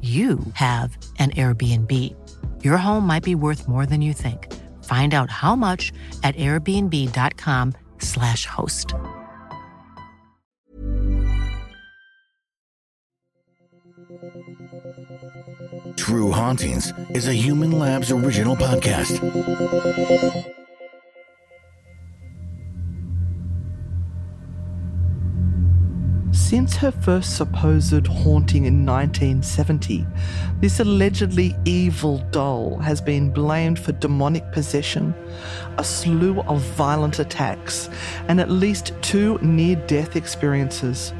you have an Airbnb. Your home might be worth more than you think. Find out how much at airbnb.com/slash host. True Hauntings is a Human Labs original podcast. Since her first supposed haunting in 1970, this allegedly evil doll has been blamed for demonic possession, a slew of violent attacks, and at least two near death experiences.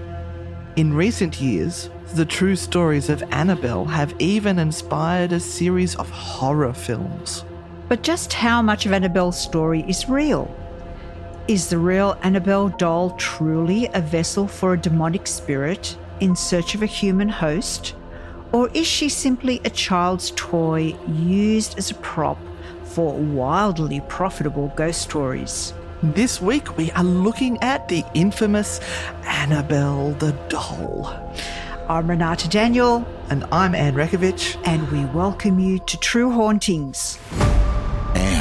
In recent years, the true stories of Annabelle have even inspired a series of horror films. But just how much of Annabelle's story is real? Is the real Annabelle doll truly a vessel for a demonic spirit in search of a human host? Or is she simply a child's toy used as a prop for wildly profitable ghost stories? This week we are looking at the infamous Annabelle the doll. I'm Renata Daniel. And I'm Anne Rekovich. And we welcome you to True Hauntings.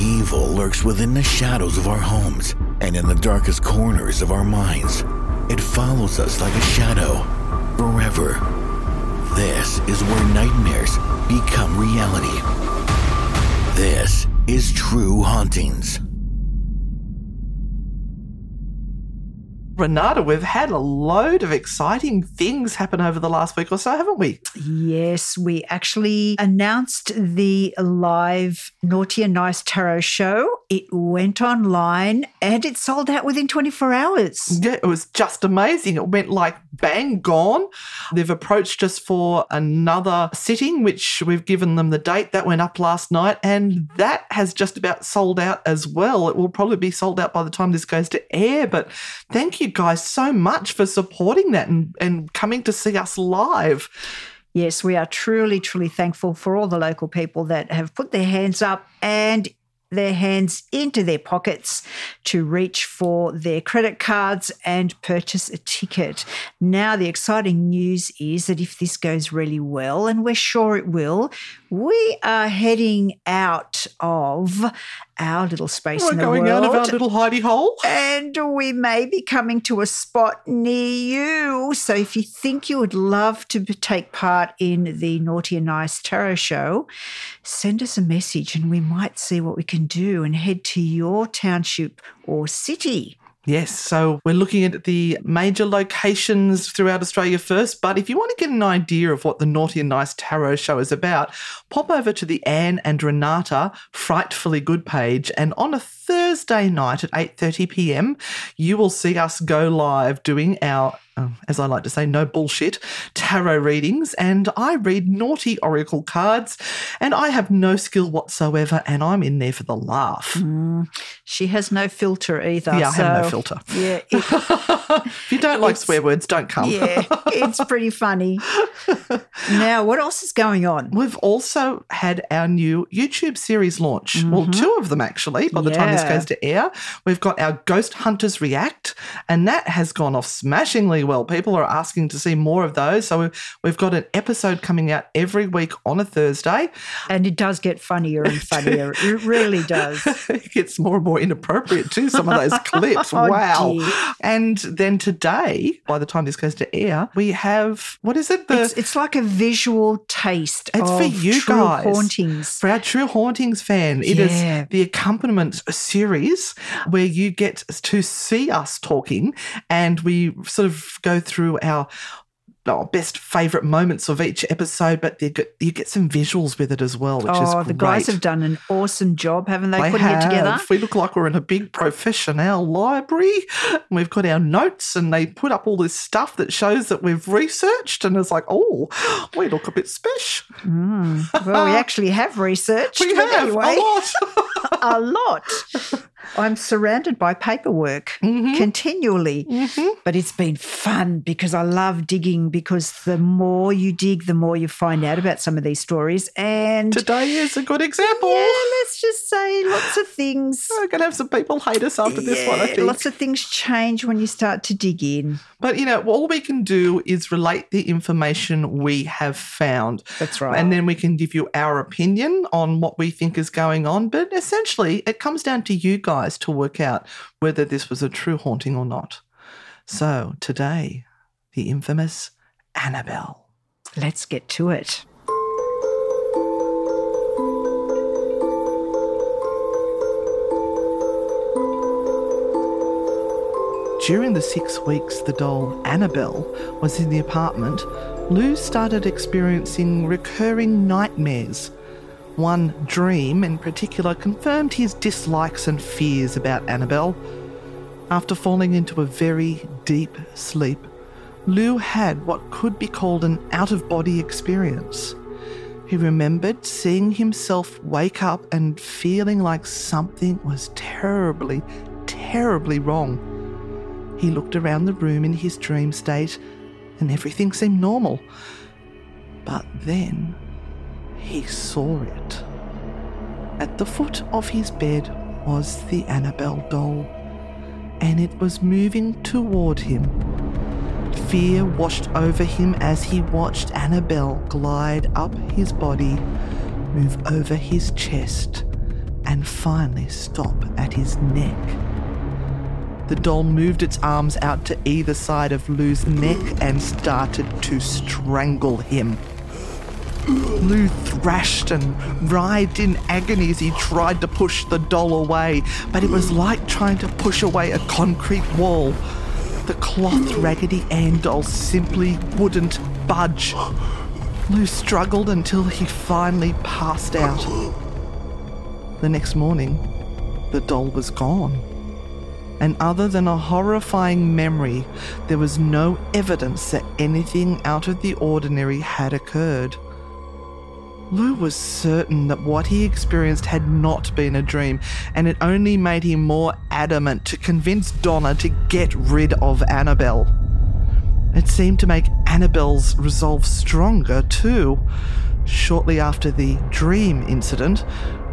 Evil lurks within the shadows of our homes and in the darkest corners of our minds. It follows us like a shadow, forever. This is where nightmares become reality. This is True Hauntings. Renata, we've had a load of exciting things happen over the last week or so, haven't we? Yes, we actually announced the live Naughty and Nice Tarot show. It went online and it sold out within 24 hours. Yeah, it was just amazing. It went like bang gone. They've approached us for another sitting, which we've given them the date. That went up last night, and that has just about sold out as well. It will probably be sold out by the time this goes to air. But thank you guys so much for supporting that and, and coming to see us live. Yes, we are truly, truly thankful for all the local people that have put their hands up and their hands into their pockets to reach for their credit cards and purchase a ticket. Now, the exciting news is that if this goes really well, and we're sure it will, we are heading out of our little space We're in the going world. out of our little hidey hole. And we may be coming to a spot near you. So if you think you would love to take part in the Naughty and Nice Tarot Show, send us a message and we might see what we can do and head to your township or city. Yes, so we're looking at the major locations throughout Australia first. But if you want to get an idea of what the Naughty and Nice Tarot Show is about, pop over to the Anne and Renata Frightfully Good page. And on a Thursday, night at 8:30 p.m., you will see us go live doing our um, as I like to say, no bullshit tarot readings. And I read naughty oracle cards, and I have no skill whatsoever, and I'm in there for the laugh. She has no filter either. Yeah, I have no filter. Yeah, it- if you don't like swear words, don't come. yeah, it's pretty funny. now, what else is going on? We've also had our new YouTube series launch. Well, two of them actually, by the time this Yeah. goes to air. We've got our Ghost Hunters React, and that has gone off smashingly well. People are asking to see more of those. So we've, we've got an episode coming out every week on a Thursday. And it does get funnier and funnier. It really does. it gets more and more inappropriate too, some of those clips. Oh, wow. dear. And then today, by the time this goes to air, we have what is it? The It's, it's like a visual taste It's of for you true guys. hauntings. For our True Hauntings fan, it is Yeah. the accompaniment series where you get to see us talking and we sort of go through our our best favourite moments of each episode, but you get, you get some visuals with it as well, which is Oh, the guys have done an awesome job, haven't they, They putting it together? We look like we're in a big professional library. We've got our notes and they put up all this stuff that shows that we've researched. And it's like, oh, we look a bit special. Hmm. Well, we actually have researched. We have anyway, a lot. a lot. I'm surrounded by paperwork Mm-hmm. continually, but it's been fun because I love digging. Because the more you dig, the more you find out about some of these stories. And Today is a good example. yeah, let's just say lots of things. We're going to have some people hate us after this one, I think. Lots of things change when you start to dig in. But, you know, all we can do is relate the information we have found. That's right. And then we can give you our opinion on what we think is going on. But essentially, it comes down to you guys to work out whether this was a true haunting or not. So today, the infamous Annabelle. Let's get to it. During the six weeks the doll Annabelle was in the apartment, Lou started experiencing recurring nightmares. One dream in particular confirmed his dislikes and fears about Annabelle. After falling into a very deep sleep, Lou had what could be called an out of body experience. He remembered seeing himself wake up and feeling like something was terribly, terribly wrong. He looked around the room in his dream state and everything seemed normal. But then he saw it. At the foot of his bed was the Annabelle doll, and it was moving toward him. Fear washed over him as he watched Annabelle glide up his body, move over his chest, and finally stop at his neck. The doll moved its arms out to either side of Lou's neck and started to strangle him. Lou thrashed and writhed in agony as he tried to push the doll away, but it was like trying to push away a concrete wall. The cloth Raggedy Ann doll simply wouldn't budge. Lou struggled until he finally passed out. The next morning, the doll was gone. And other than a horrifying memory, there was no evidence that anything out of the ordinary had occurred. Lou was certain that what he experienced had not been a dream, and it only made him more adamant to convince Donna to get rid of Annabelle. It seemed to make Annabelle's resolve stronger, too. Shortly after the dream incident,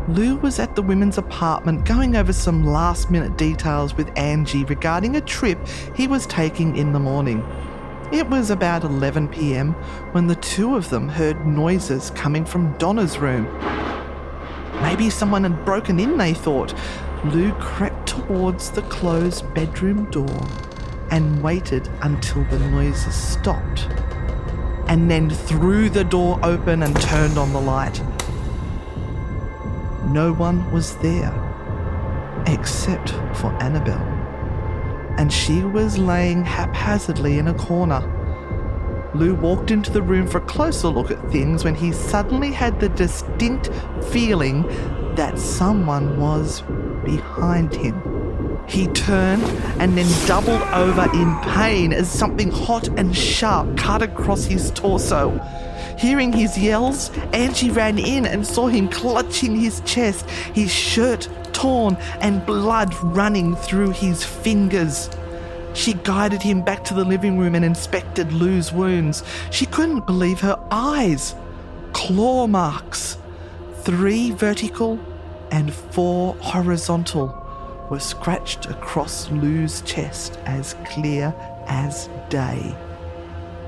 Lou was at the women's apartment going over some last minute details with Angie regarding a trip he was taking in the morning. It was about 11 pm when the two of them heard noises coming from Donna's room. Maybe someone had broken in, they thought. Lou crept towards the closed bedroom door and waited until the noises stopped, and then threw the door open and turned on the light. No one was there except for Annabelle, and she was laying haphazardly in a corner. Lou walked into the room for a closer look at things when he suddenly had the distinct feeling that someone was behind him. He turned and then doubled over in pain as something hot and sharp cut across his torso. Hearing his yells, Angie ran in and saw him clutching his chest, his shirt torn and blood running through his fingers. She guided him back to the living room and inspected Lou's wounds. She couldn't believe her eyes. Claw marks, three vertical and four horizontal, were scratched across Lou's chest as clear as day.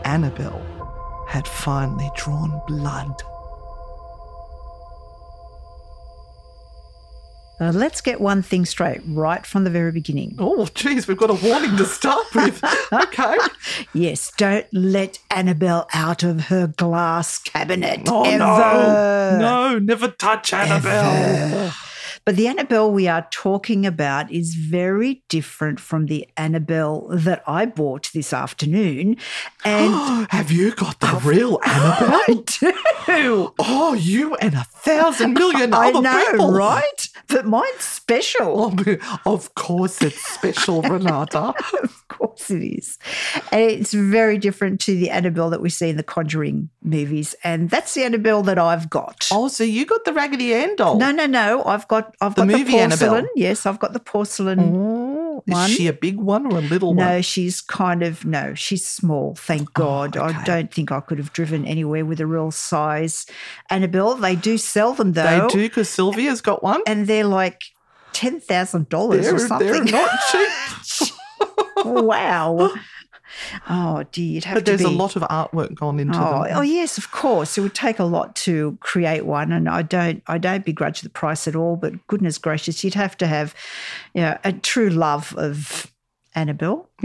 Annabelle had finally drawn blood. Uh, let's get one thing straight right from the very beginning. Oh, geez, we've got a warning to start with. okay. Yes, don't let Annabelle out of her glass cabinet. Oh, ever. no. No, never touch Annabelle. But the Annabelle we are talking about is very different from the Annabelle that I bought this afternoon. And Have you got the oh, real Annabelle? I do. Oh, you and a thousand million I other know, people. right? But mine's special. Oh, of course it's special, Renata. of course it is. And it's very different to the Annabelle that we see in the Conjuring movies. And that's the Annabelle that I've got. Oh, so you got the Raggedy Ann doll? No, no, no. I've got I've The got movie the porcelain. Annabelle? Yes, I've got the porcelain. Oh, One. is she a big one or a little No, one? No, she's kind of no, she's small. Thank oh, God. I Oh, okay. don't think I could have driven anywhere with a real size Annabelle. They do sell them though. They do because Sylvia's got one. and they're like ten thousand dollars or something. they're not cheap. wow. Oh, dear, you'd have but to there's be. a lot of artwork gone into Oh, them. oh yes, of course. It would take a lot to create one, and I don't, I don't begrudge the price at all. But goodness gracious, you'd have to have, you know, a true love of Annabelle,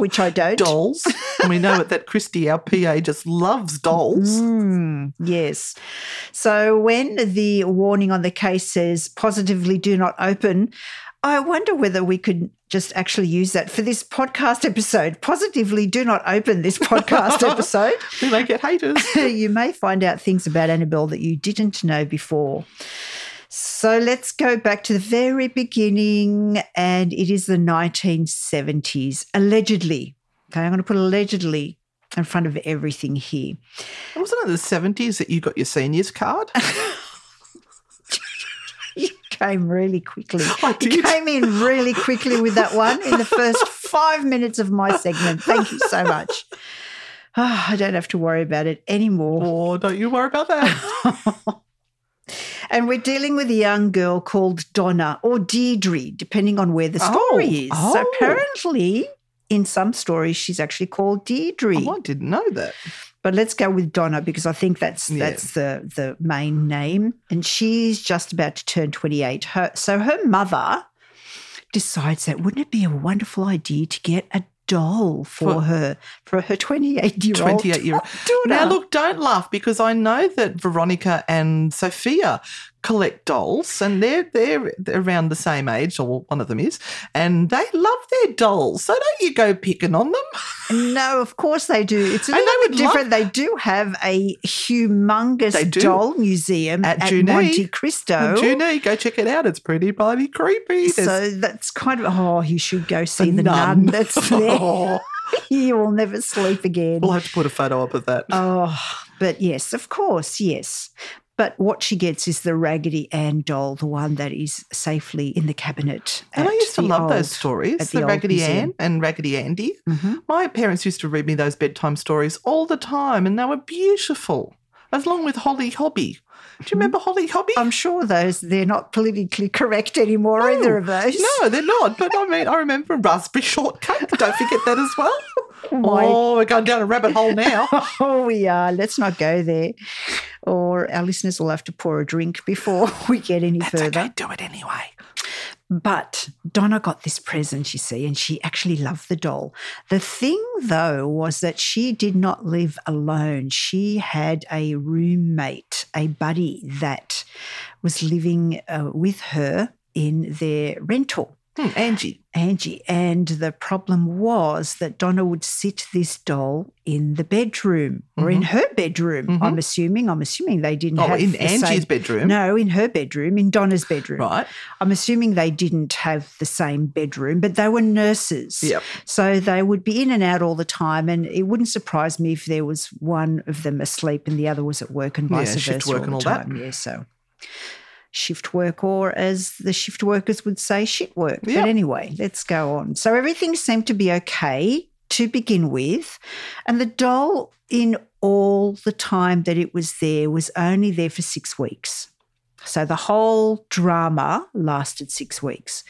which I don't. dolls. and we know that Christy, our PA, just loves dolls. Mm, yes. So when the warning on the case says positively do not open, I wonder whether we could just actually use that for this podcast episode. Positively do not open this podcast episode. We may get haters. you may find out things about Annabelle that you didn't know before. So let's go back to the very beginning, and it is the 1970s, allegedly. Okay, I'm going to put allegedly in front of everything here. Wasn't it the 70s that you got your seniors card? Came really quickly. I You came in really quickly with that one in the first five minutes of my segment. Thank you so much. Ah, I don't have to worry about it anymore. oh, don't you worry about that. And we're dealing with a young girl called Donna or Deirdre, depending on where the story Oh, is. So oh. apparently, in some stories, she's actually called Deirdre. Oh, I didn't know that. But let's go with Donna because I think that's Yeah. that's the the main name. And she's just about to turn 28. Her so her mother decides that wouldn't it be a wonderful idea to get a doll for, For- her for her 28 year old 28 year old. daughter. Now, look, don't laugh because I know that Veronica and Sophia collect dolls and they're, they're around the same age, or one of them is, and they love their dolls. So don't you go picking on them. No, of course they do. It's a little bit different. they do have a humongous do. doll museum At at, Junee. Monte Cristo. Junee, go check it out. It's pretty bloody creepy. There's So that's kind of oh, you should go see the nun, that's there. Oh, you will never sleep again. we'll have to put a photo up of that. Oh, but yes, of course, yes. But what she gets is the Raggedy Ann doll, the one that is safely in the cabinet. And I used to love old- those stories, at the, Raggedy. Ann and Raggedy Andy. Mhm. My parents used to read me those bedtime stories all the time, and they were beautiful, as long with Holly Hobbie. Do you hmm. remember Holly Hobbie? I'm sure those they're not politically correct anymore, No. either of those. no, they're not. But I mean, I remember Raspberry Shortcake. Don't forget that as well. My- Oh, we're going down a rabbit hole now. Oh, we are. Let's not go there. Or our listeners will have to pour a drink before we get any It's further. okay, do it anyway. But Donna got this present, you see, and she actually loved the doll. The thing, though, was that she did not live alone. She had a roommate, a buddy that was living uh, with her in their rental. Hmm, Angie. Angie. And the problem was that Donna would sit this doll in the bedroom or in her bedroom. I'm assuming. I'm assuming they didn't Mm-hmm. Oh, in the Angie's same- bedroom? No, in her bedroom, in Donna's bedroom. Right. I'm assuming they didn't have the same bedroom, but they were nurses. Yep. So they would be in and out all the time. And it wouldn't surprise me if there was one of them asleep and the other was at work and Yeah, vice shift versa. work all and the all that. time. Yeah, so shift work, or as the shift workers would say, shit work. Yeah. But anyway, let's go on. So everything seemed to be okay to begin with. And the doll, in all the time that it was there, was only there for six weeks. So the whole drama lasted six weeks.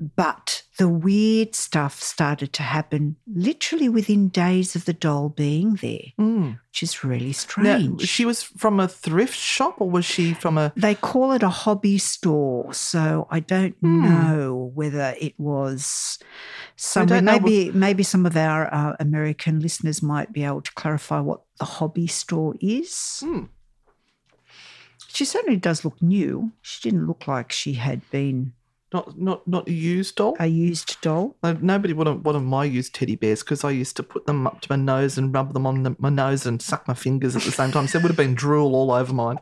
But the weird stuff started to happen literally within days of the doll being there, Mm. which is really Now, strange. she was from a thrift shop or was she from a. they call it a hobby store, so I don't Hmm. know whether it was somewhere. don't know Maybe maybe some of our uh, American listeners might be able to clarify what the hobby store is. Hmm. She certainly does look new. She didn't look like she had been Not, not, not a used doll? a used doll. Nobody wanted one of my used teddy bears because I used to put them up to my nose and rub them on the, my nose and suck my fingers at the same time. So it would have been drool all over mine.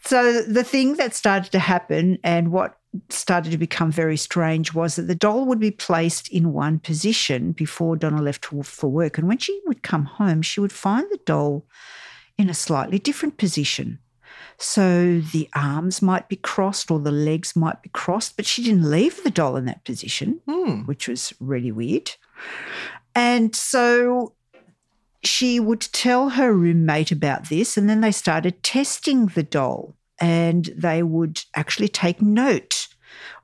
So the thing that started to happen and what started to become very strange was that the doll would be placed in one position before Donna left for work. And when she would come home, she would find the doll in a slightly different position. So the arms might be crossed or the legs might be crossed, but she didn't leave the doll in that position, Hmm. which was really weird. And so she would tell her roommate about this, and then they started testing the doll, and they would actually take note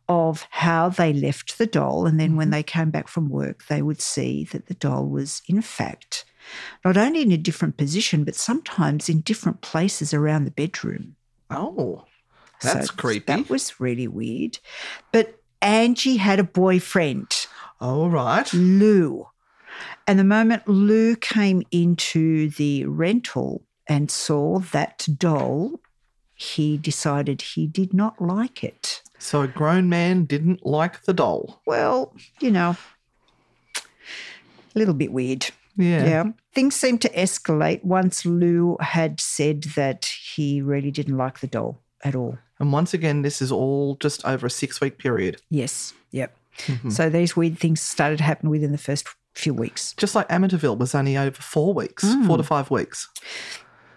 of how they left the doll. And then when they came back from work, they would see that the doll was, in fact, not only in a different position, but sometimes in different places around the bedroom. Oh, So that's creepy. That was really weird. But Angie had a boyfriend. All right. Lou. And the moment Lou came into the rental and saw that doll, he decided he did not like it. So a grown man didn't like the doll. Well, you know, a little bit weird. Yeah. Yeah. Things seemed to escalate once Lou had said that he really didn't like the doll at all. And once again, this is all just over a six week period. Yes. Yep. Mm-hmm. So these weird things started to happen within the first few weeks. Just like Amityville was only over four weeks, Hmm. four to five weeks.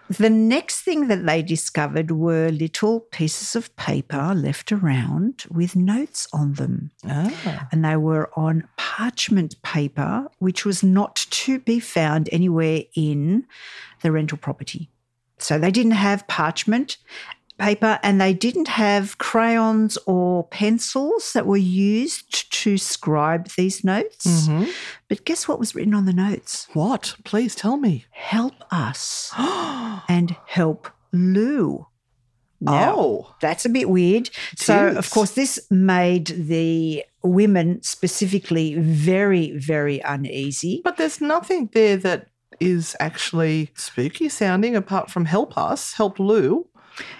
The next thing that they discovered were little pieces of paper left around with notes on them. Ah. And they were on parchment paper, which was not to be found anywhere in the rental property. So they didn't have parchment paper and they didn't have crayons or pencils that were used to scribe these notes. Mm-hmm. But guess what was written on the notes? What? Please tell me. Help us and help Lou. Now, oh. that's a bit weird. So, of course, this made the women specifically very, very uneasy. But there's nothing there that is actually spooky sounding apart from help us, help Lou.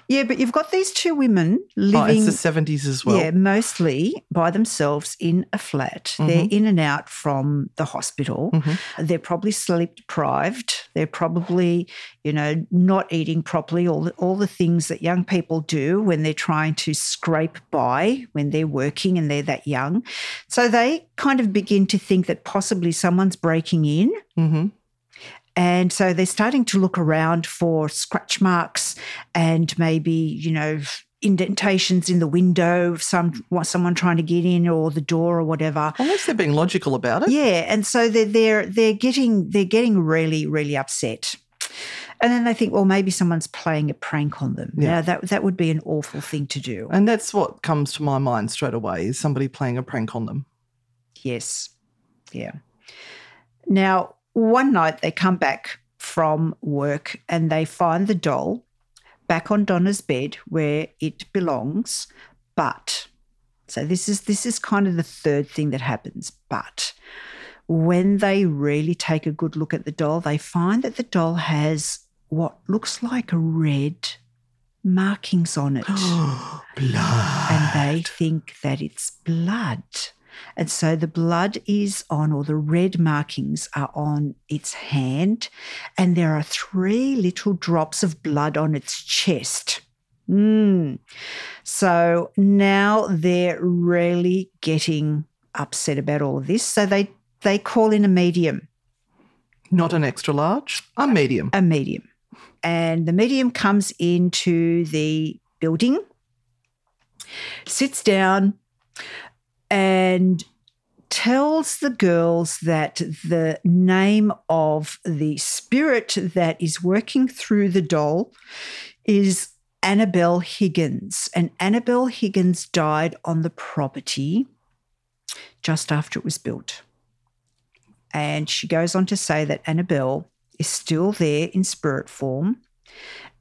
Yeah, but you've got these two women Oh, living. it's the 70s as well. Yeah, mostly by themselves in a flat. They're in and out from the hospital. They're probably sleep deprived. They're probably, you know, not eating properly. All the, all the things that young people do when they're trying to scrape by when they're working and they're that young. So they kind of begin to think that possibly someone's breaking in. Mm-hmm. And so they're starting to look around for scratch marks and maybe, you know, indentations in the window of some someone trying to get in or the door or whatever. Unless they're being logical about it. Yeah, and so they're they're they're getting they're getting really really upset. And then they think, well, maybe someone's playing a prank on them. Yeah. Now that that would be an awful thing to do. And that's what comes to my mind straight away is somebody playing a prank on them. Yes. Yeah. Now, one night they come back from work and they find the doll back on Donna's bed where it belongs. But so this is this is kind of the third thing that happens. But when they really take a good look at the doll, they find that the doll has what looks like a red markings on it. Blood. and they think that it's blood. And so the blood is on, or the red markings are on its hand, and there are three little drops of blood on its chest. Mm. So now they're really getting upset about all of this. So they they call in a medium, Not an extra large, a medium. a medium, and the medium comes into the building, sits down, and tells the girls that the name of the spirit that is working through the doll is Annabelle Higgins. And Annabelle Higgins died on the property just after it was built. And she goes on to say that Annabelle is still there in spirit form.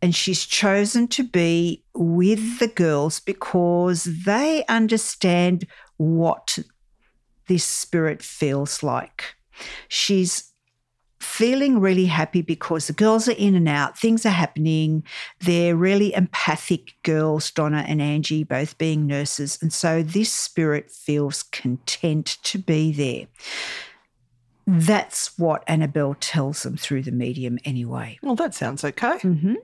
And she's chosen to be with the girls because they understand what this spirit feels like. She's feeling really happy because the girls are in and out, things are happening. They're really empathic girls, Donna and Angie, both being nurses. And so this spirit feels content to be there. That's what Annabelle tells them through the medium, anyway. Well, that sounds okay. hmm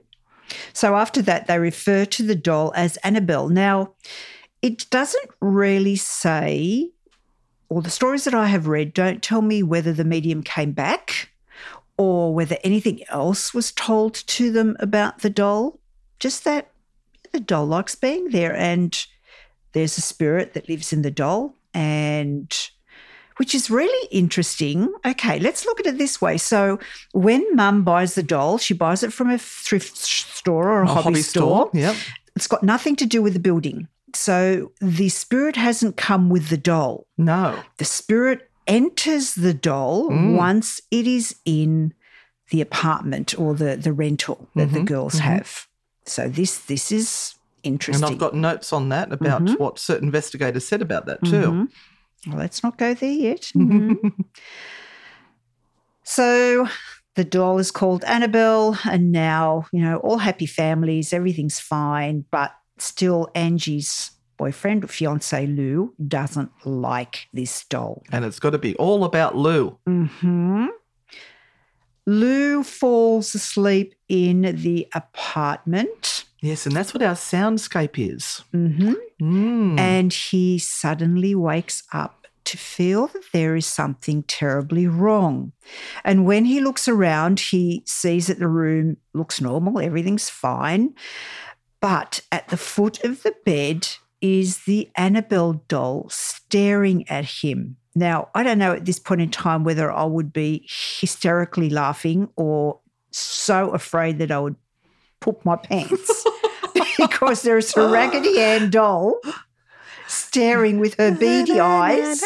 So after that, they refer to the doll as Annabelle. Now, it doesn't really say, or the stories that I have read don't tell me whether the medium came back or whether anything else was told to them about the doll. Just that the doll likes being there and there's a spirit that lives in the doll and which is really interesting. Okay, let's look at it this way. So, when mum buys the doll, she buys it from a thrift store or a, hobby, store. Yep. It's got nothing to do with the building. So, the spirit hasn't come with the doll. No. The spirit enters the doll Mm. once it is in the apartment or the, the rental that the Mhm, girls mhm. have. So, this this is interesting. And I've got notes on that about Mhm. what certain investigators said about that too. Mhm. Well, let's not go there yet. so the doll is called Annabelle, and now, you know, all happy families, everything's fine, but still Angie's boyfriend fiance Lou doesn't like this doll. And it's got to be all about Lou. hmm Lou falls asleep in the apartment. Yes, and that's what our soundscape is. hmm Mm. and he suddenly wakes up to feel that there is something terribly wrong. And when he looks around, he sees that the room looks normal, everything's fine. But at the foot of the bed is the Annabelle doll staring at him. Now, I don't know at this point in time whether I would be hysterically laughing or so afraid that I would poop my pants because there's a Raggedy Ann doll staring with her beady eyes.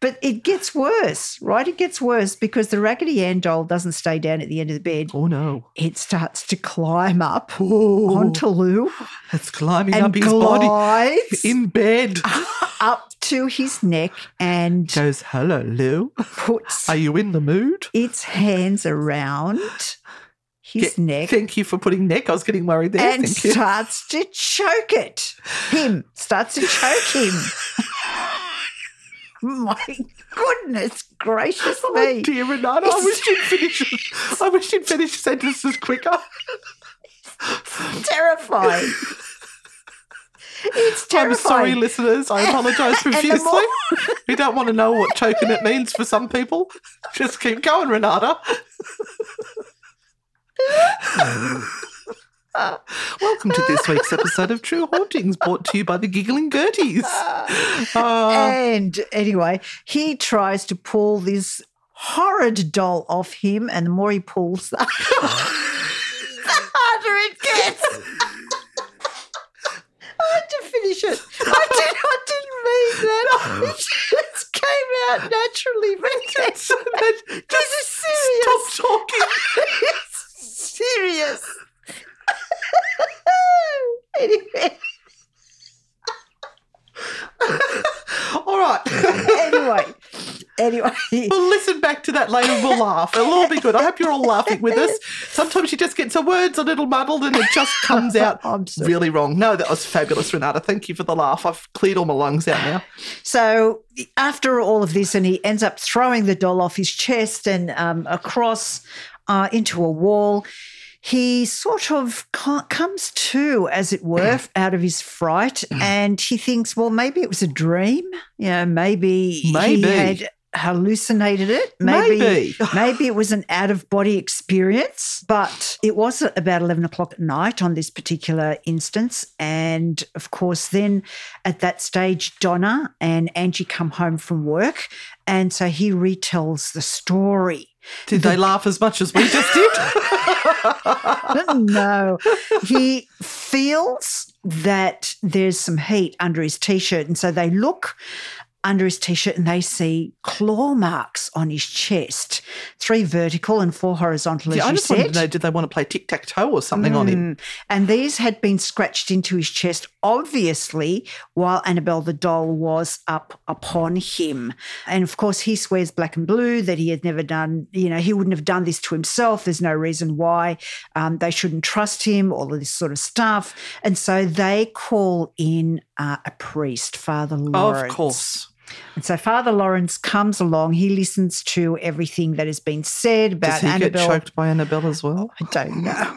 But it gets worse, right? It gets worse because the Raggedy Ann doll doesn't stay down at the end of the bed. oh no. It starts to climb up Oh, onto Lou it's climbing up his body in bed. up to his neck and Goes, hello, Lou. puts Are you in the mood? its hands around his Get- neck Thank you for putting neck. I was getting worried there. and Thank you. starts to choke it. Him starts to choke him. My goodness gracious Oh me. dear Renata, I wish you'd finish. I wish you'd finish sentences quicker. terrifying. It's terrifying. I'm sorry, listeners. I apologise profusely. more- we don't want to know what choking it means for some people. Just keep going, Renata. Welcome to this week's episode of True Hauntings, brought to you by the Giggling Gerties. Uh, And anyway, he tries to pull this horrid doll off him, and the more he pulls, the harder it gets. I had to finish it. I, did, I didn't mean that. It just came out naturally. But this is serious. stop talking. it's serious. anyway, All right. anyway, Anyway, We'll listen back to that later and we'll laugh. It'll all be good. I hope you're all laughing with us. Sometimes she just gets her words a little muddled and it just comes out really wrong. No, that was fabulous, Renata. Thank you for the laugh. I've cleared all my lungs out now. So after all of this, and he ends up throwing the doll off his chest and um, across uh, into a wall. He sort of comes to, as it were, mm. out of his fright, mm. and he thinks, well, maybe it was a dream. You know, maybe, Maybe. he had hallucinated it. Maybe, Maybe. maybe it was an out of body experience. But it was about eleven o'clock at night on this particular instance, and of course, then at that stage, Donna and Angie come home from work, and so he retells the story. Did they laugh as much as we just did? no, he feels that there's some heat under his t-shirt, and so they look under his t-shirt and they see claw marks on his chest, three vertical and four horizontal. Yeah, as I you just wanted to know did they want to play tic tac toe or something on him? Mm. And these had been scratched into his chest, obviously, while Annabelle the doll was up upon him. And of course, he swears black and blue that he had never done, you know, he wouldn't have done this to himself. There's no reason why um, they shouldn't trust him, all of this sort of stuff. And so they call in uh, a priest, Father Lawrence. Of course. And so Father Lawrence comes along. He listens to everything that has been said about Does he Annabelle. get choked by Annabelle as well? I don't know.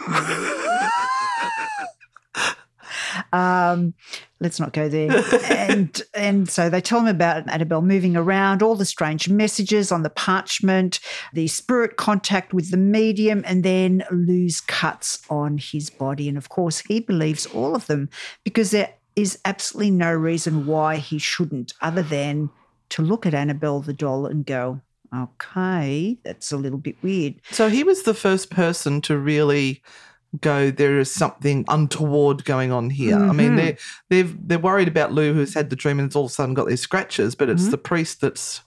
um, let's not go there. and and so they tell him about Annabelle moving around, all the strange messages on the parchment, the spirit contact with the medium, and then Lou's cuts on his body. And of course, he believes all of them because there is absolutely no reason why he shouldn't, other than to look at Annabelle the doll and go, okay, that's a little bit weird. So he was the first person to really go. There is something untoward going on here. I Mm-hmm. mean, they're they've they're worried about Lou, who's had the dream and has all of a sudden got these scratches, but Mm-hmm. it's the priest that's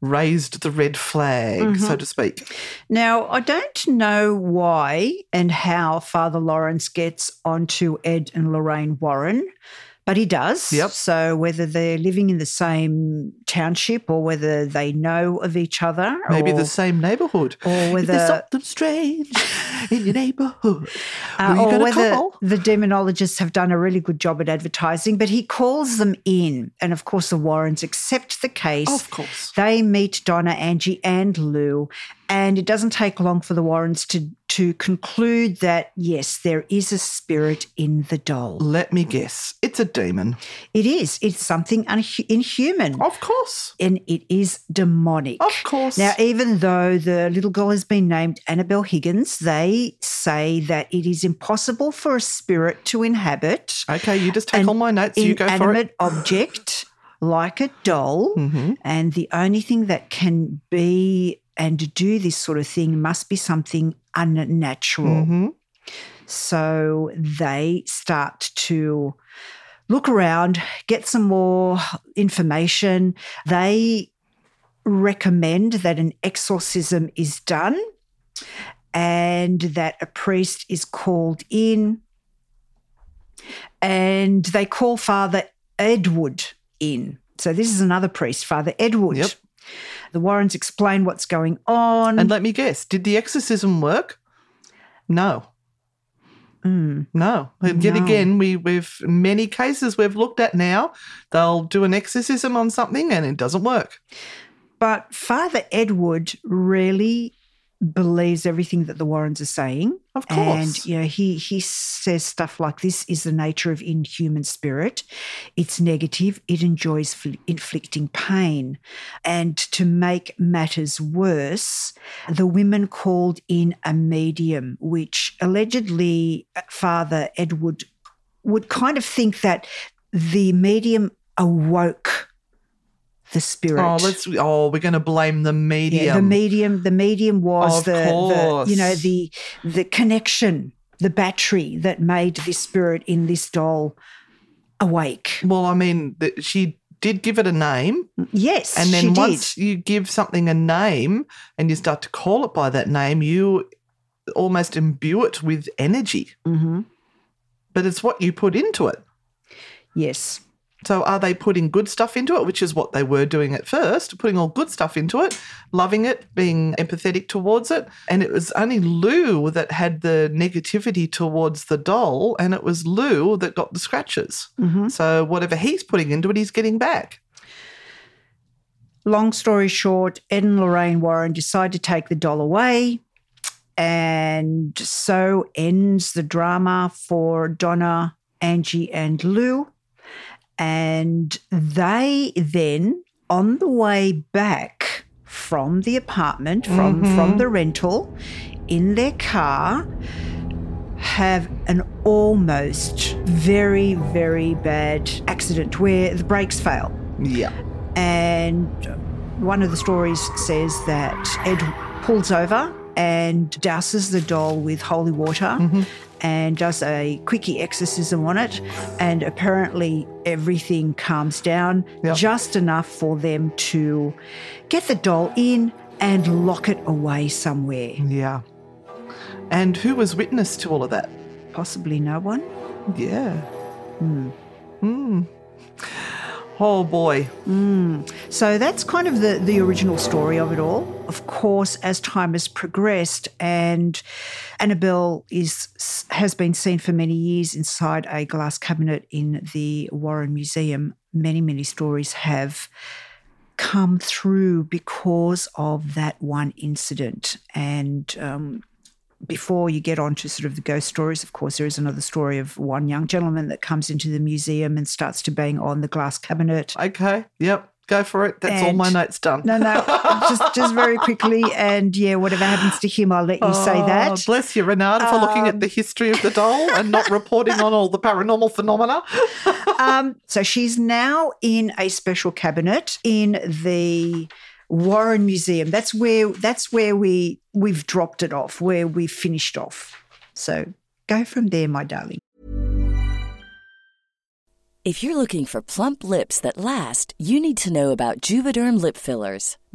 raised the red flag, Mm-hmm. so to speak. Now, I don't know why and how Father Lawrence gets onto Ed and Lorraine Warren, but he does. Yep. So whether they're living in the same township or whether they know of each other, Maybe or, the same neighbourhood. or whether there's something strange in your neighbourhood, uh, or whether call? the demonologists have done a really good job at advertising, but he calls them in. And of course, the Warrens accept the case. Of course. They meet Donna, Angie, and Lou. And it doesn't take long for the Warrens to, to conclude that, yes, there is a spirit in the doll. Let me guess. It's a demon. It is. It's something unhu- inhuman. Of course. And it is demonic. Of course. Now, even though the little girl has been named Annabelle Higgins, they say that it is impossible for a spirit to inhabit Okay, you just take an all my notes. You go for it. inanimate object like a doll. Mm-hmm. And the only thing that can be and do this sort of thing must be something unnatural. hmm So they start to look around, get some more information. They recommend that an exorcism is done and that a priest is called in. And they call Father Edward in. So this is another priest, Father Edward. Yep. The Warrens explain what's going on. And let me guess, did the exorcism work? No. Mm. No. And Yet No. again, we, we've many cases we've looked at now. They'll do an exorcism on something and it doesn't work. But Father Edward really believes everything that the Warrens are saying. Of course. And you know, he he says stuff like this is the nature of inhuman spirit. It's negative, it enjoys fl- inflicting pain. And to make matters worse, the women called in a medium, which allegedly uh, Father Edward would kind of think that the medium awoke the spirit. Oh, let's. Oh, we're going to blame the medium. Yeah, the medium. The medium was the, the you know the the connection, the battery that made this spirit in this doll awake. well, I mean, she did give it a name, Yes, and then once did. you give something a name and you start to call it by that name, you almost imbue it with energy. hmm But it's what you put into it. Yes. So are they putting good stuff into it, which is what they were doing at first, putting all good stuff into it, loving it, being empathetic towards it? And it was only Lou that had the negativity towards the doll, and it was Lou that got the scratches. Mm-hmm. So whatever he's putting into it, he's getting back. Long story short, Ed and Lorraine Warren decide to take the doll away. And so ends the drama for Donna, Angie, and Lou. And they then, on the way back from the apartment, from, mm-hmm. from the rental, in their car, have an almost very, very bad accident where the brakes fail. Yeah. And one of the stories says that Ed pulls over and douses the doll with holy water mm-hmm. And does a quickie exorcism on it. And apparently, everything calms down Yep. just enough for them to get the doll in and lock it away somewhere. Yeah. And who was witness to all of that? Possibly no one. Yeah. Hmm. Oh boy. So that's kind of the, the original story of it all. Of course, as time has progressed and Annabelle is has been seen for many years inside a glass cabinet in the Warren Museum, many, many stories have come through because of that one incident. And um, before you get on to sort of the ghost stories, of course, there is another story of one young gentleman that comes into the museum and starts to bang on the glass cabinet. Okay. Yep. Go for it. That's all my notes done. No, no, just just very quickly, and yeah, whatever happens to him, I'll let you say Oh, that. Bless you, Renata, for looking at the history of the doll and not reporting on all the paranormal phenomena. Um, so she's now in a special cabinet in the Warren Museum. That's where that's where we we've dropped it off, where we finished off. So go from there, my darling. If you're looking for plump lips that last, you need to know about Juvederm lip fillers.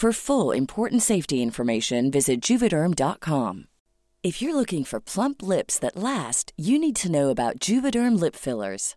For full important safety information, visit juvederm.com. If you're looking for plump lips that last, you need to know about Juvederm lip fillers.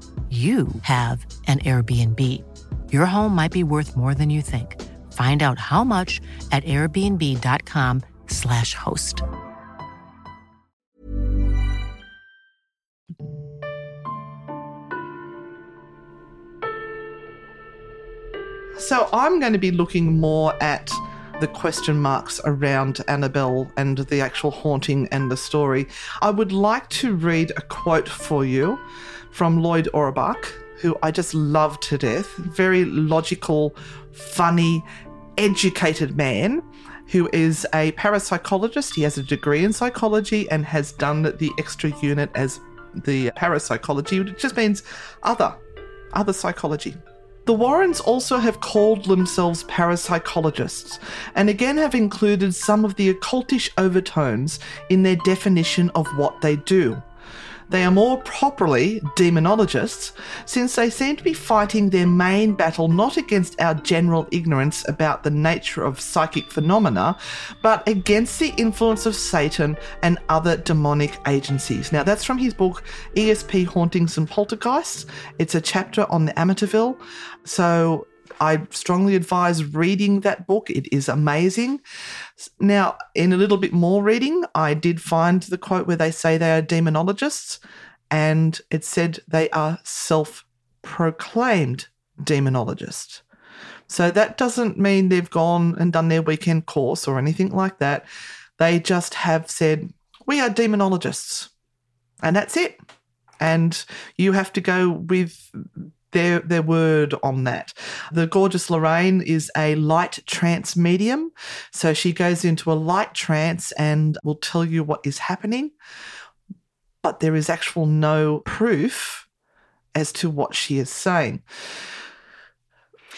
you have an Airbnb. Your home might be worth more than you think. Find out how much at airbnb.com/slash host. So I'm going to be looking more at the question marks around Annabelle and the actual haunting and the story. I would like to read a quote for you from Lloyd Auerbach, who I just love to death. Very logical, funny, educated man who is a parapsychologist. He has a degree in psychology and has done the extra unit as the parapsychology, which just means other, other psychology. The Warrens also have called themselves parapsychologists, and again have included some of the occultish overtones in their definition of what they do. They are more properly demonologists, since they seem to be fighting their main battle not against our general ignorance about the nature of psychic phenomena, but against the influence of Satan and other demonic agencies. Now, that's from his book ESP Hauntings and Poltergeists. It's a chapter on the Amityville. So I strongly advise reading that book. It is amazing. Now, in a little bit more reading, I did find the quote where they say they are demonologists, and it said they are self proclaimed demonologists. So that doesn't mean they've gone and done their weekend course or anything like that. They just have said, We are demonologists. And that's it. And you have to go with their their word on that. The gorgeous Lorraine is a light trance medium, so she goes into a light trance and will tell you what is happening, but there is actual no proof as to what she is saying.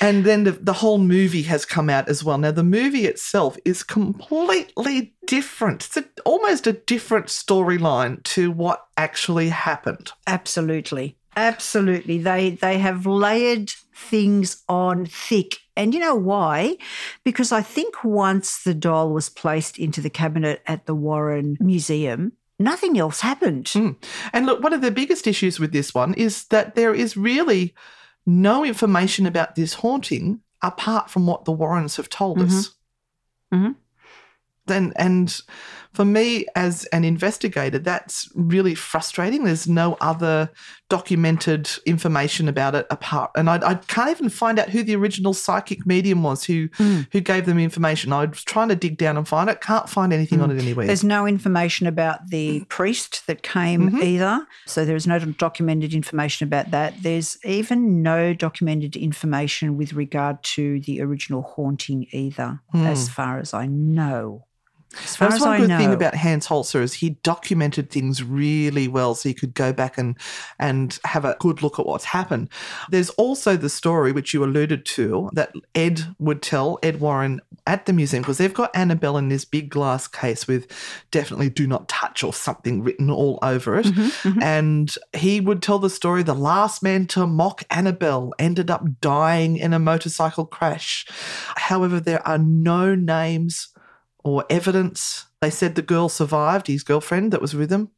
And then the, the whole movie has come out as well. Now, the movie itself is completely different. It's a, almost a different storyline to what actually happened. Absolutely. Absolutely. They they have layered things on thick. And you know why? Because I think once the doll was placed into the cabinet at the Warren Museum, nothing else happened. Mm. And look, one of the biggest issues with this one is that there is really no information about this haunting apart from what the Warrens have told Mm-hmm. us. Mhm. Then and for me as an investigator, that's really frustrating. There's no other documented information about it apart, and I, I can't even find out who the original psychic medium was who Mm. who gave them information. I was trying to dig down and find it. Can't find anything on it anywhere. Mm. There's no information about the priest that came Mhm. either. So there is no documented information about that. There's even no documented information with regard to the original haunting either, as far as I know. As That's one good know. thing about Hans Holzer is he documented things really well, so you could go back and and have a good look at what's happened. There's also the story which you alluded to that Ed would tell Ed Warren at the museum because they've got Annabelle in this big glass case with definitely "Do not touch" or something written all over it, mm-hmm, mm-hmm. and he would tell the story. The last man to mock Annabelle ended up dying in a motorcycle crash. However, there are no names or evidence. They said the girl survived, his girlfriend that was with him.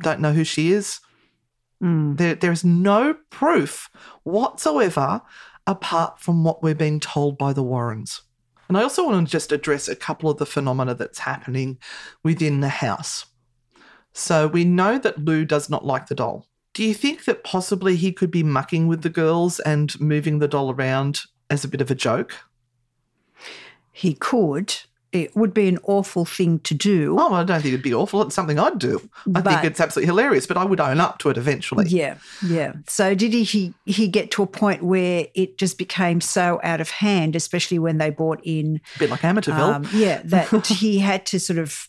Don't know who she is. Mm. There, there is no proof whatsoever apart from what we're being told by the Warrens. And I also want to just address a couple of the phenomena that's happening within the house. So we know that Lou does not like the doll. Do you think that possibly he could be mucking with the girls and moving the doll around as a bit of a joke? He could. It would be an awful thing to do. Oh, I don't think it'd be awful. It's something I'd do. I think it's absolutely hilarious, but I would own up to it eventually. Yeah, yeah. So did he, he he get to a point where it just became so out of hand, especially when they brought in A bit like Amityville. um, yeah, that he had to sort of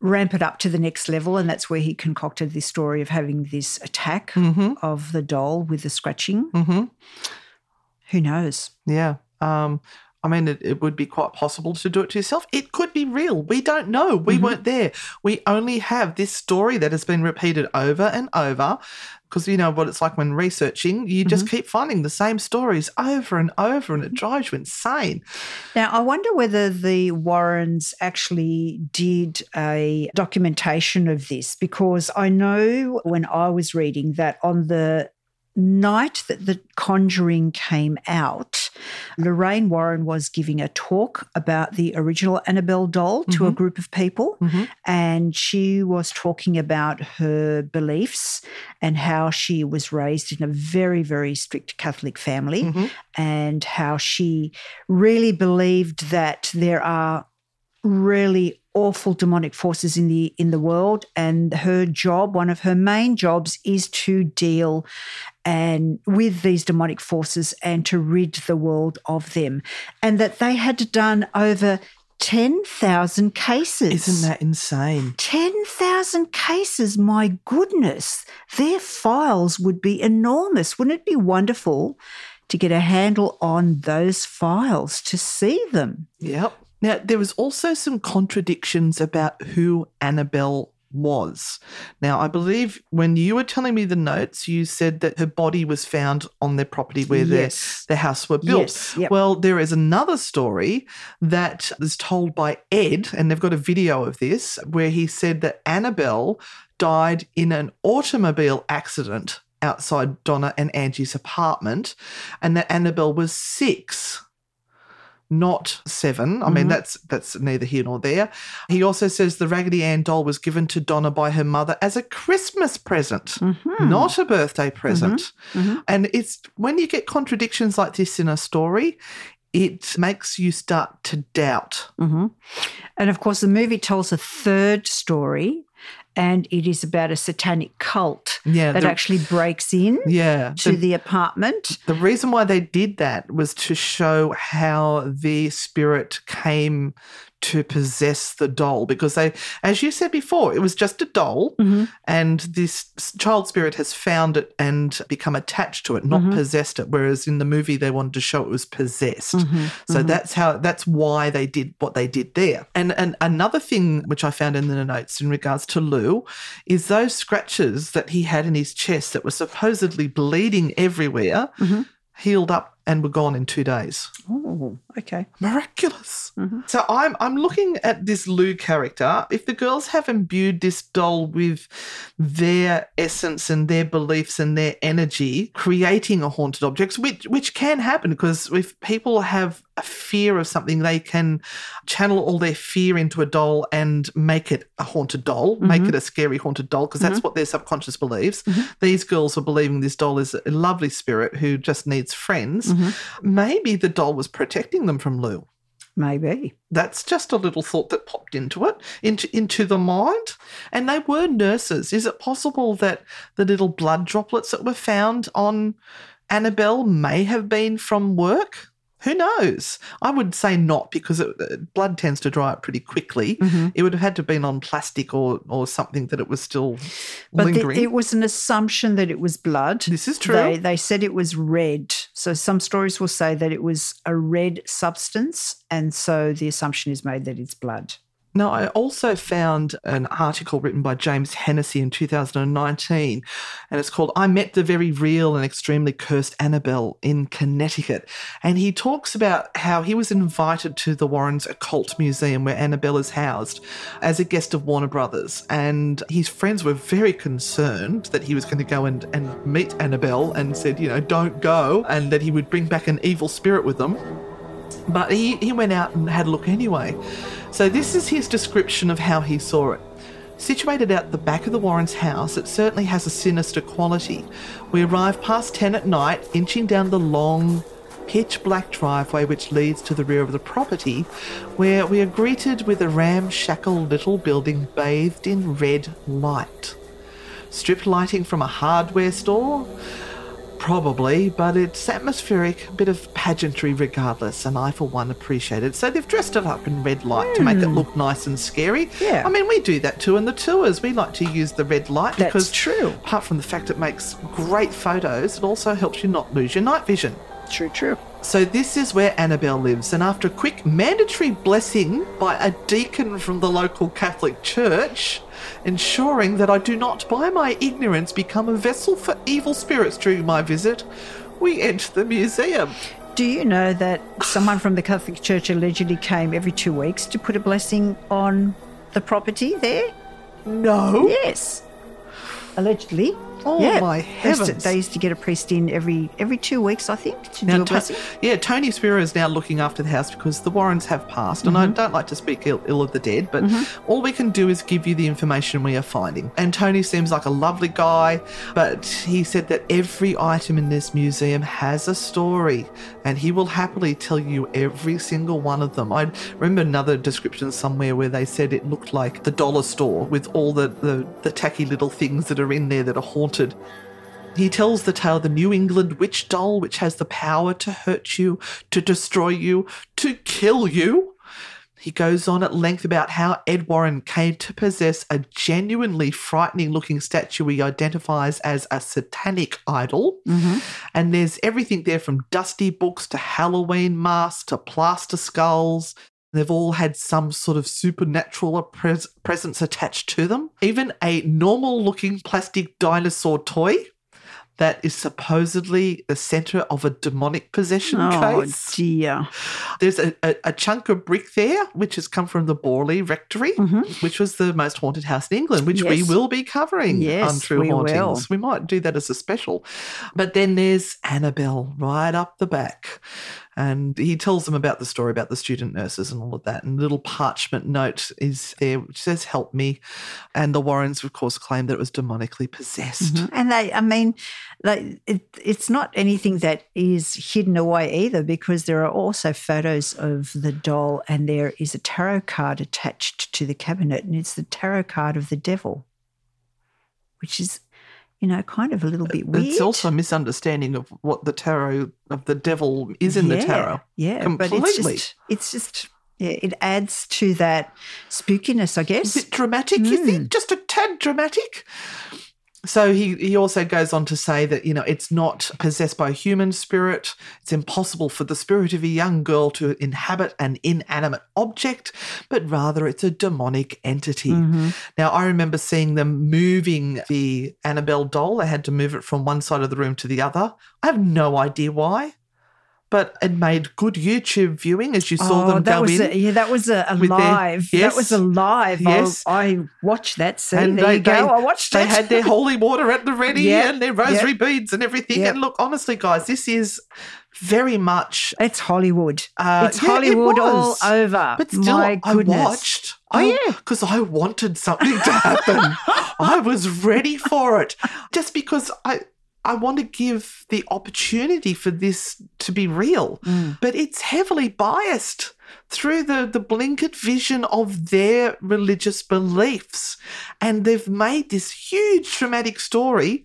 ramp it up to the next level. And that's where he concocted this story of having this attack of the doll with the scratching. Mhm. Who knows? Yeah. Um, I mean, it, it would be quite possible to do it to yourself. It could be real. We don't know. We mm-hmm. weren't there. We only have this story that has been repeated over and over. Because you know what it's like when researching, you just mm-hmm. keep finding the same stories over and over, and it mm-hmm. drives you insane. Now, I wonder whether the Warrens actually did a documentation of this because I know when I was reading that on the night that The Conjuring came out, Lorraine Warren was giving a talk about the original Annabelle doll to a mm-hmm. group of people. Mm-hmm. And she was talking about her beliefs and how she was raised in a very, very strict Catholic family mm-hmm. and how she really believed that there are really awful demonic forces in the in the world and her job one of her main jobs is to deal and with these demonic forces and to rid the world of them and that they had done over 10,000 cases Isn't that insane? 10,000 cases, my goodness. Their files would be enormous. Wouldn't it be wonderful to get a handle on those files, to see them? Yep. Now, there was also some contradictions about who Annabelle was. Now, I believe when you were telling me the notes, you said that her body was found on their property where Yes. their, their house were built. Yes, yep. Well, there is another story that is told by Ed, and they've got a video of this, where he said that Annabelle died in an automobile accident outside Donna and Angie's apartment, and that Annabelle was six not seven. I mean, mm-hmm. that's that's neither here nor there. He also says the Raggedy Ann doll was given to Donna by her mother as a Christmas present, mm-hmm. not a birthday mm-hmm. present. And it's when you get contradictions like this in a story, it makes you start to doubt. And of course, the movie tells a third story, and it is about a satanic cult Yeah, that the- actually breaks in Yeah. to the- the apartment. The reason why they did that was to show how the spirit came to possess the doll because they as you said before it was just a doll mm-hmm. and this child spirit has found it and become attached to it not mm-hmm. possessed it whereas in the movie they wanted to show it was possessed. Mm-hmm. So that's how that's why they did what they did there. And and another thing which i found in the notes in regards to lou is those scratches that he had in his chest that were supposedly bleeding everywhere healed up and were gone in two days Oh, okay. miraculous. Mm-hmm. So I'm I'm looking at this Lou character. If the girls have imbued this doll with their essence and their beliefs and their energy, creating a haunted object, which which can happen because if people have a fear of something, they can channel all their fear into a doll and make it a haunted doll, make mm-hmm. it a scary haunted doll, because that's mm-hmm. what their subconscious believes. These girls are believing this doll is a lovely spirit who just needs friends. Mm-hmm. Maybe the doll was protecting them from Lou. Maybe. That's just a little thought that popped into it, into into the mind. And they were nurses. Is it possible that the little blood droplets that were found on Annabelle may have been from work? Who knows? I would say not because it, uh, blood tends to dry up pretty quickly. It would have had to have been on plastic or or something that it was still But the- lingering. it was an assumption that it was blood. This is true. They, they said it was red. So some stories will say that it was a red substance. And so the assumption is made that it's blood. Now, I also found an article written by James Hennessy in 2019, and it's called I Met the Very Real and Extremely Cursed Annabelle in Connecticut. And he talks about how he was invited to the Warrens Occult Museum where Annabelle is housed as a guest of Warner Brothers. And his friends were very concerned that he was going to go and, and meet Annabelle and said, you know, don't go, and that he would bring back an evil spirit with them. But he, he went out and had a look anyway. So, this is his description of how he saw it. Situated out the back of the Warrens' house, it certainly has a sinister quality. We arrive past 10 at night, inching down the long, pitch black driveway which leads to the rear of the property, where we are greeted with a ramshackle little building bathed in red light. Strip lighting from a hardware store, probably, but it's atmospheric, a bit of pageantry regardless, and I, for one, appreciate it. So they've dressed it up in red light to make it look nice and scary. Hmm. Yeah. I mean, we do that too in the tours. We like to use the red light That's because, true. apart from the fact it makes great photos, it also helps you not lose your night vision. True, true. So this is where Annabelle lives, and after a quick mandatory blessing by a deacon from the local Catholic Church, ensuring that I do not by my ignorance become a vessel for evil spirits during my visit, we enter the museum. Do you know that someone from the Catholic Church allegedly came every two weeks to put a blessing on the property there? No. Yes. Allegedly. Oh, yeah. my They used to- heavens. They used to get a priest in every every two weeks, I think, to do Now, a To- blessing. yeah, Tony Spera is now looking after the house because the Warrens have passed, and I Mm-hmm. don't like to speak ill, ill of the dead, but all we can do is give you the information we are finding. And Tony seems like a lovely guy, but he said that every item in this museum has a story, and he will happily tell you every single one of them. I remember another description somewhere where they said it looked like the dollar store with all the, the, the tacky little things that are in there that are haunted. He tells the tale of the New England witch doll, which has the power to hurt you, to destroy you, to kill you. He goes on at length about how Ed Warren came to possess a genuinely frightening looking statue he identifies as a satanic idol. Mm-hmm. And there's everything there from dusty books to Halloween masks to plaster skulls. They've all had some sort of supernatural pres- presence attached to them. Even a normal looking plastic dinosaur toy that is supposedly the center of a demonic possession Oh case. dear. There's a, a, a chunk of brick there, which has come from the Borley Rectory, which was the most haunted house in England, which we Mm-hmm. Will be covering Yes, on True we Hauntings. will. We might do that as a special. But then there's Annabelle right up the back. And he tells them about the story about the student nurses and all of that. And a little parchment note is there which says, Help me. And the Warrens, of course, claim that it was demonically possessed. Mm-hmm. And they, I mean, they, it, it's not anything that is hidden away either, because there are also photos of the doll, and there is a tarot card attached to the cabinet, and it's the tarot card of the devil, which is, you know, kind of a little bit weird. It's also a misunderstanding of what the tarot of the devil is in the tarot. Yeah, Completely. but it's just, it's just, yeah, it adds to that spookiness, I guess. Is it dramatic, you Mm. think? Just a tad dramatic? So he, he also goes on to say that, you know, it's not possessed by a human spirit. It's impossible for the spirit of a young girl to inhabit an inanimate object, but rather it's a demonic entity. Mm-hmm. Now, I remember seeing them moving the Annabelle doll. They had to move it from one side of the room to the other. I have no idea why, but it made good YouTube viewing as you saw oh, them that go was in. a, yeah, that was a, a with their- live. Yes. That was a live. Yes. I, I watched that. See, And there they, you go. they- I watched They it. had their holy water at the ready Yeah, and their rosary yeah. beads and everything. Yeah. And look, honestly, guys, this is very much. It's Hollywood. Uh, it's yeah, it Hollywood all over. But still, My I goodness. watched. Oh, yeah. Because I wanted something to happen. I was ready for it. Just because I. I want to give the opportunity for this to be real, Mm. but it's heavily biased through the, the blinkered vision of their religious beliefs. And they've made this huge traumatic story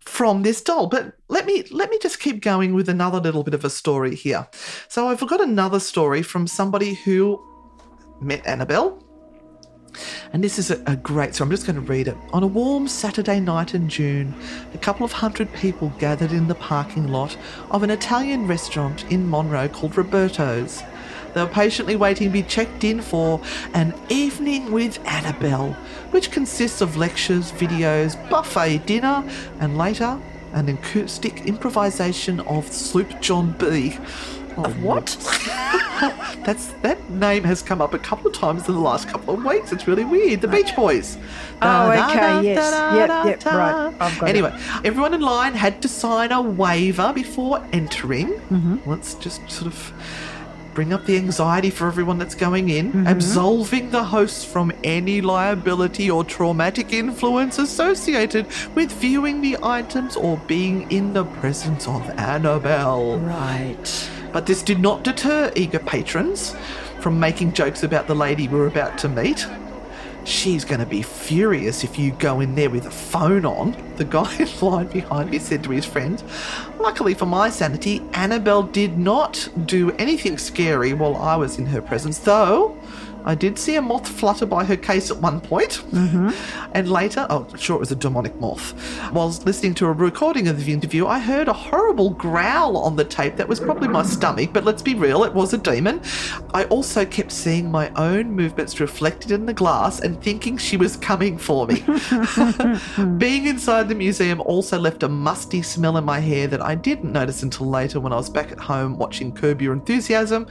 from this doll. But let me let me just keep going with another little bit of a story here. So I've got another story from somebody who met Annabelle. And this is a, a great story. I'm just going to read it. On a warm Saturday night in June, a couple of hundred people gathered in the parking lot of an Italian restaurant in Monroe called Roberto's. They were patiently waiting to be checked in for an evening with Annabelle, which consists of lectures, videos, buffet dinner, and later an acoustic improvisation of Sloop John B. Of what? That's that name has come up a couple of times in the last couple of weeks. It's really weird. The Beach Boys. Oh, Da, okay, da, yes. da, Yep, yep, right. I've got it. anyway, everyone in line had to sign a waiver before entering. Mm-hmm. Let's just sort of bring up the anxiety for everyone that's going in, Mm-hmm. absolving the hosts from any liability or traumatic influence associated with viewing the items or being in the presence of Annabelle. Right. But this did not deter eager patrons from making jokes about the lady we were about to meet. she's going to be furious if you go in there with a phone on. The guy in line behind me said to his friend. Luckily for my sanity, Annabelle did not do anything scary while I was in her presence, though. I did see a moth flutter by her case at one point. Mm-hmm. And later, oh, sure, it was a demonic moth. Whilst listening to a recording of the interview, I heard a horrible growl on the tape. That was probably my stomach, but let's be real, it was a demon. I also kept seeing my own movements reflected in the glass and thinking she was coming for me. Being inside the museum also left a musty smell in my hair that I didn't notice until later when I was back at home watching Curb Your Enthusiasm.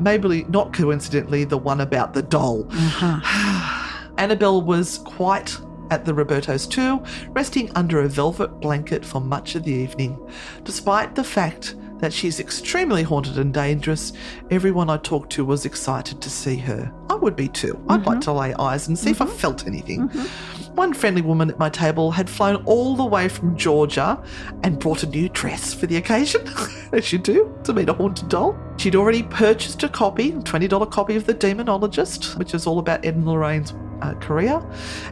Maybe not coincidentally, the one about the doll. Uh-huh. Annabelle was quite at the Roberto's too, resting under a velvet blanket for much of the evening. Despite the fact that she's extremely haunted and dangerous, everyone I talked to was excited to see her. I would be too. I'd like mm-hmm. to lay eyes and see if I mm-hmm. felt anything. Mm-hmm. One friendly woman at my table had flown all the way from Georgia and brought a new dress for the occasion, as you do, to meet a haunted doll. She'd already purchased a copy, a $20 copy of The Demonologist, which is all about Ed and Lorraine's uh, career,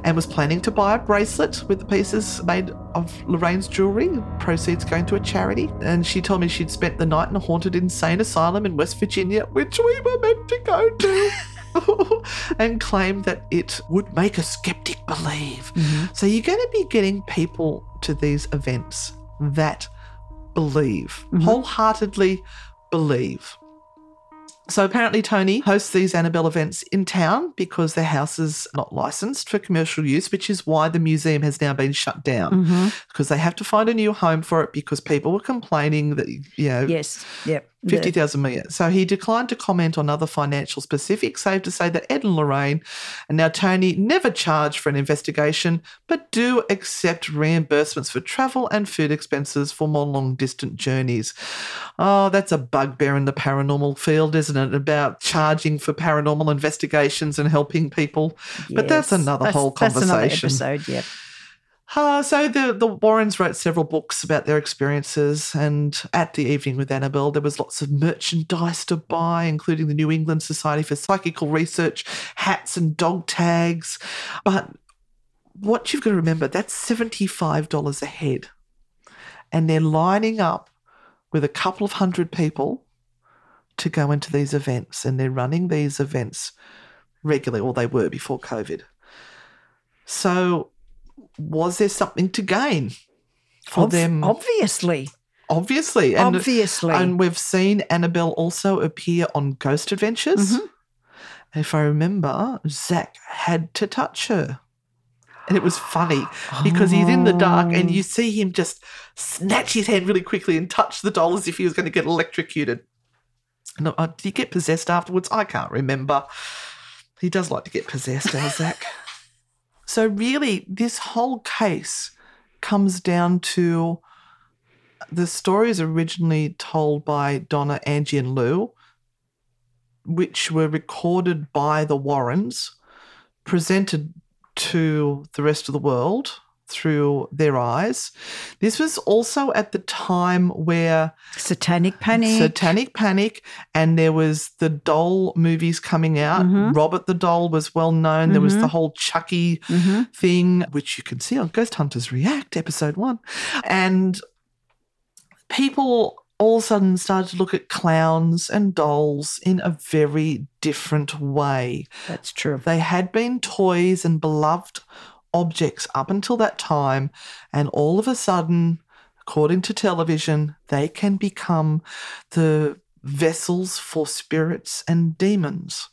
and was planning to buy a bracelet with the pieces made of Lorraine's jewellery, proceeds going to a charity. And she told me she'd spent the night in a haunted insane asylum in West Virginia, which we were meant to go to. and claimed that it would make a skeptic believe. Mm-hmm. So you're going to be getting people to these events that believe, mm-hmm. wholeheartedly believe. So apparently, Tony hosts these Annabelle events in town because their house is not licensed for commercial use, which is why the museum has now been shut down mm-hmm. because they have to find a new home for it because people were complaining that you know Yes. Yep. Fifty thousand million. So he declined to comment on other financial specifics, save to say that Ed and Lorraine and now Tony never charge for an investigation, but do accept reimbursements for travel and food expenses for more long distant journeys. Oh, that's a bugbear in the paranormal field, isn't it? About charging for paranormal investigations and helping people. But that's another That's- whole That's another conversation. episode. Yep. Uh, so the, the Warrens wrote several books about their experiences, and at the evening with Annabelle, there was lots of merchandise to buy, including the New England Society for Psychical Research, hats and dog tags. But what you've got to remember, that's $75 a head. And they're lining up with a couple of hundred people to go into these events, and they're running these events regularly, or they were before COVID. So was there something to gain for Ob- them? Obviously. obviously, and, Obviously. and we've seen Annabelle also appear on Ghost Adventures. Mm-hmm. If I remember, Zak had to touch her. And it was funny because he's in the dark and you see him just snatch his hand really quickly and touch the doll as if he was going to get electrocuted. No, uh, did he get possessed afterwards? I can't remember. He does like to get possessed, our Zak. So, really, this whole case comes down to the story is originally told by Donna, Angie, and Lou, which were recorded by the Warrens, presented to the rest of the world through their eyes. This was also at the time where Satanic panic. Satanic Panic, and there was the doll movies coming out. Mm-hmm. Robert the Doll was well known. There was the whole Chucky Mm-hmm. thing, which you can see on Ghost Hunters React, episode one. And people all of a sudden started to look at clowns and dolls in a very different way. That's true. They had been toys and beloved objects up until that time, and all of a sudden, according to television, they can become the vessels for spirits and demons.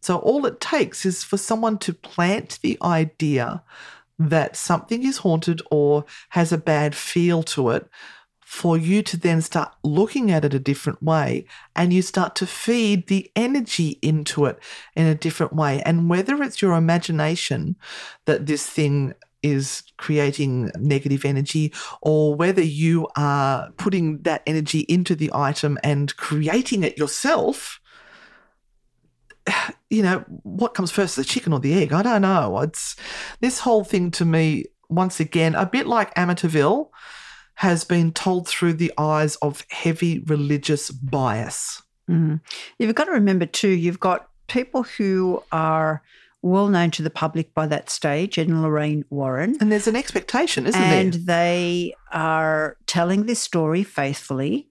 So, all it takes is for someone to plant the idea that something is haunted or has a bad feel to it for you to then start looking at it a different way and you start to feed the energy into it in a different way. And whether it's your imagination that this thing is creating negative energy or whether you are putting that energy into the item and creating it yourself you know what comes first the chicken or the egg i don't know it's this whole thing to me once again a bit like amityville has been told through the eyes of heavy religious bias Mm. You've got to remember too, you've got people who are well known to the public by that stage, Ed and Lorraine Warren. And there's an expectation, isn't and there? And they are telling this story faithfully.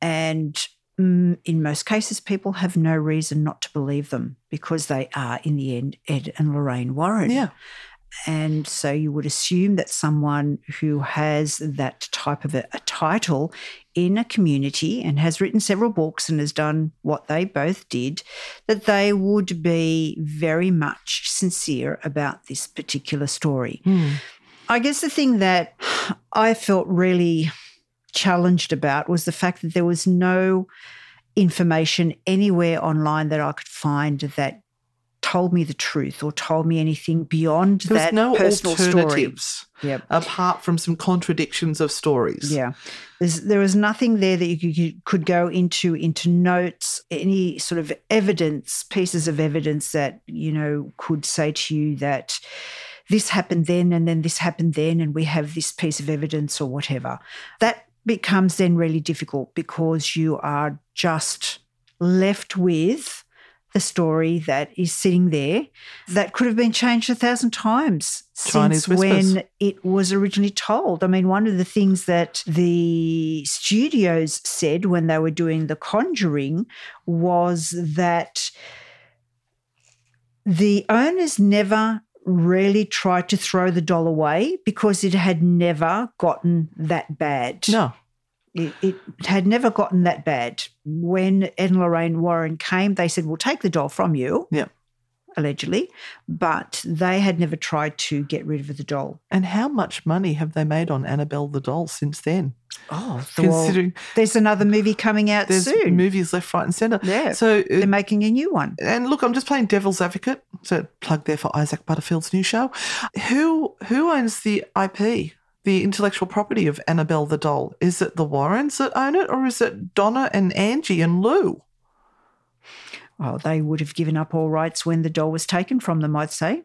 And mm, in most cases, people have no reason not to believe them because they are, in the end, Ed and Lorraine Warren. Yeah. And so you would assume that someone who has that type of a, a, title in a community and has written several books and has done what they both did, that they would be very much sincere about this particular story. Mm. I guess the thing that I felt really challenged about was the fact that there was no information anywhere online that I could find that told me the truth or told me anything beyond there that no personal alternatives story. Yep. apart from some contradictions of stories. Yeah. There's, there was nothing there that you could, you could go into into notes, any sort of evidence, pieces of evidence that, you know, could say to you that this happened then and then this happened then and we have this piece of evidence or whatever. That becomes then really difficult because you are just left with the story that is sitting there that could have been changed a thousand times Chinese since whispers. when it was originally told. I mean, one of the things that the studios said when they were doing The Conjuring was that the owners never really tried to throw the doll away because it had never gotten that bad. No. It, it, had never gotten that bad. When Ed and Lorraine Warren came, they said, We'll take the doll from you. Yeah. Allegedly. But they had never tried to get rid of the doll. And how much money have they made on Annabelle the doll since then? Oh, Considering there's another movie coming out there's soon. movies left, right, and centre. Yeah. So uh, They're making a new one. and look, I'm just playing devil's advocate. So plug there for Isaac Butterfield's new show. Who who owns the IP, the intellectual property of Annabelle the doll? Is it the Warrens that own it, or is it Donna and Angie and Lou? Well, they would have given up all rights when the doll was taken from them, I'd say.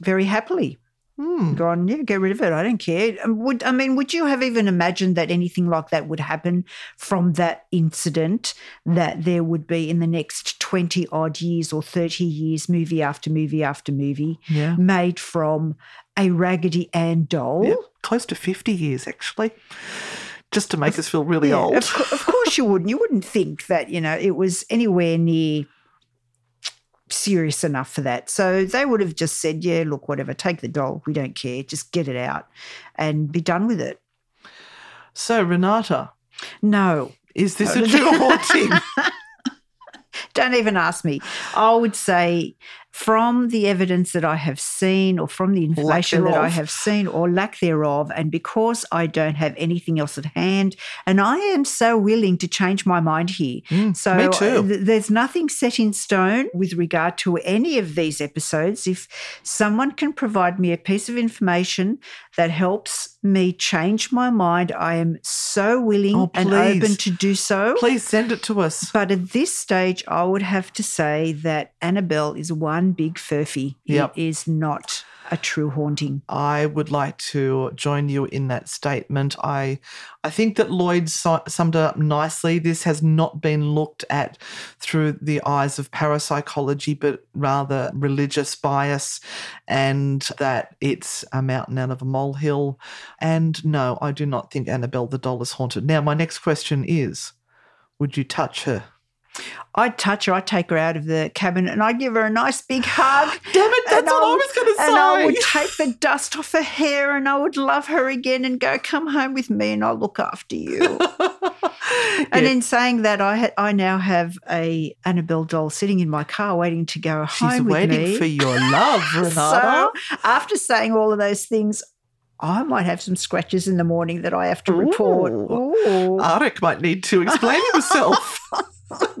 Very happily. Hmm. Gone, yeah, get rid of it. I don't care. Um, Would I mean? Would you have even imagined that anything like that would happen from that incident? That there would be in the next twenty odd years or thirty years, movie after movie after movie, Yeah. made from a Raggedy Ann doll. Yeah, close to 50 years actually, just to make us feel really Yeah, old. Of, of course you wouldn't. You wouldn't think that, you know, it was anywhere near serious enough for that. So they would have just said, yeah, look, whatever, take the doll. We don't care. Just get it out and be done with it. So, Renata, No, is this a true haunting? don't even ask me. I would say from the evidence that I have seen or from the information that I have seen or lack thereof, and because I don't have anything else at hand, and I am so willing to change my mind here. so Mm, me too. uh, th- there's nothing set in stone with regard to any of these episodes. If someone can provide me a piece of information that helps me change my mind, I am so willing Oh, and open to do so. Please send it to us. But at this stage, I would have to say that Annabelle is one big furphy. Yep. It is not a true haunting. I would like to join you in that statement. I, I think that Lloyd summed it up nicely. This has not been looked at through the eyes of parapsychology, but rather religious bias, and that it's a mountain out of a molehill. And no, I do not think Annabelle the doll is haunted. Now, my next question is: Would you touch her? I'd touch her, I'd take her out of the cabin and I'd give her a nice big hug. Damn it, that's what I was gonna say. And I would take the dust off her hair and I would love her again and go, come home with me and I'll look after you. And in saying that, I ha- I now have a Annabelle doll sitting in my car waiting to go home She's waiting me. for your love, Renata. So after saying all of those things, I might have some scratches in the morning that I have to report. Ooh. Ooh. Arik might need to explain himself.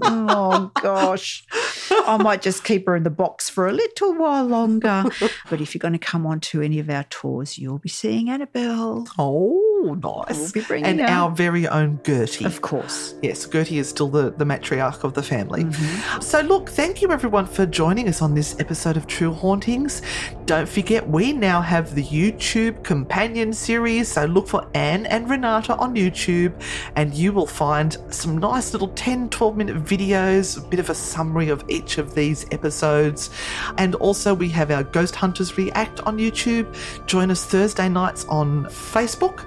oh gosh. I might just keep her in the box for a little while longer. But if you're going to come on to any of our tours, you'll be seeing Annabelle. Oh. Oh, nice. We'll and our very own Gertie. Of course. Yes, Gertie is still the, the matriarch of the family. Mm-hmm. So, look, thank you everyone for joining us on this episode of True Hauntings. Don't forget, we now have the YouTube companion series. So, look for Anne and Renata on YouTube, and you will find some nice little 10 12 minute videos, a bit of a summary of each of these episodes. And also, we have our Ghost Hunters React on YouTube. Join us Thursday nights on Facebook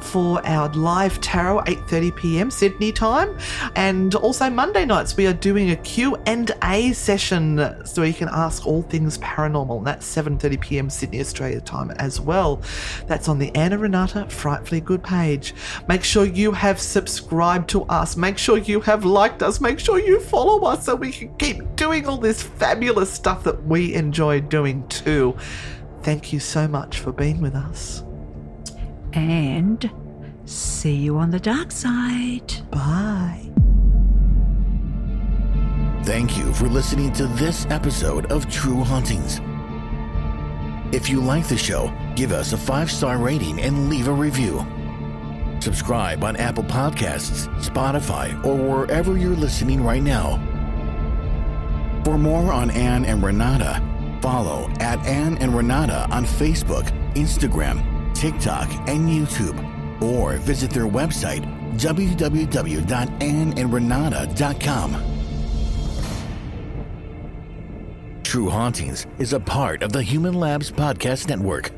for our live tarot 8:30 p.m. Sydney time. And also Monday nights we are doing a Q&A session so you can ask all things paranormal. And that's 7:30 p.m. Sydney Australia time as well. That's on the Anna Renata Frightfully Good page. Make sure you have subscribed to us. Make sure you have liked us. Make sure you follow us so we can keep doing all this fabulous stuff that we enjoy doing too. Thank you so much for being with us And see you on the dark side. bye Thank you for listening to this episode of True Hauntings. If you like the show, give us a five star rating and leave a review. Subscribe on Apple Podcasts, Spotify, or wherever you're listening right now. For more on Anne and Renata, follow at Anne and Renata on Facebook, Instagram, TikTok, and YouTube, or visit their website www.anneandrenata.com. True Hauntings is a part of the Human Labs Podcast Network.